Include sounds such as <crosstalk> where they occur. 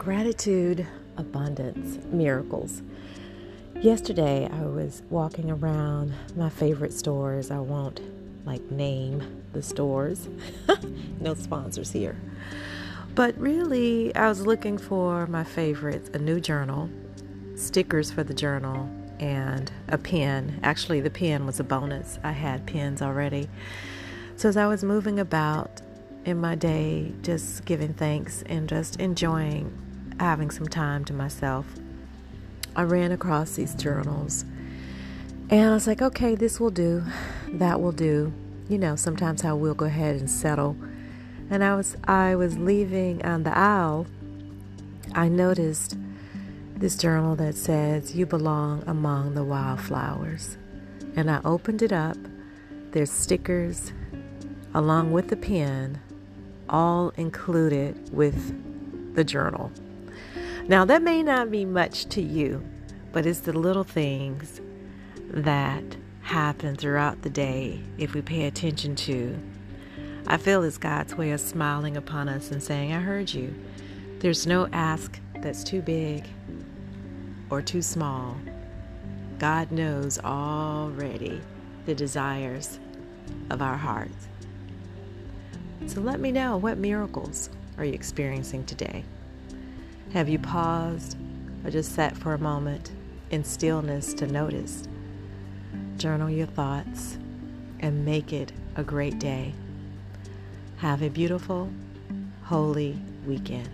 gratitude, abundance, miracles. Yesterday, I was walking around my favorite stores. I won't like name the stores, <laughs> no sponsors here. But really, I was looking for my favorites a new journal, stickers for the journal, and a pen. Actually, the pen was a bonus. I had pens already. So, as I was moving about in my day, just giving thanks and just enjoying having some time to myself, I ran across these journals and I was like, okay, this will do, that will do. You know, sometimes I will go ahead and settle. And I was I was leaving on the aisle. I noticed this journal that says you belong among the wildflowers. And I opened it up. There's stickers along with the pen, all included with the journal. Now, that may not be much to you, but it's the little things that happen throughout the day if we pay attention to. I feel it's God's way of smiling upon us and saying, I heard you. There's no ask that's too big or too small. God knows already the desires of our hearts. So let me know what miracles are you experiencing today? Have you paused or just sat for a moment in stillness to notice? Journal your thoughts and make it a great day. Have a beautiful, holy weekend.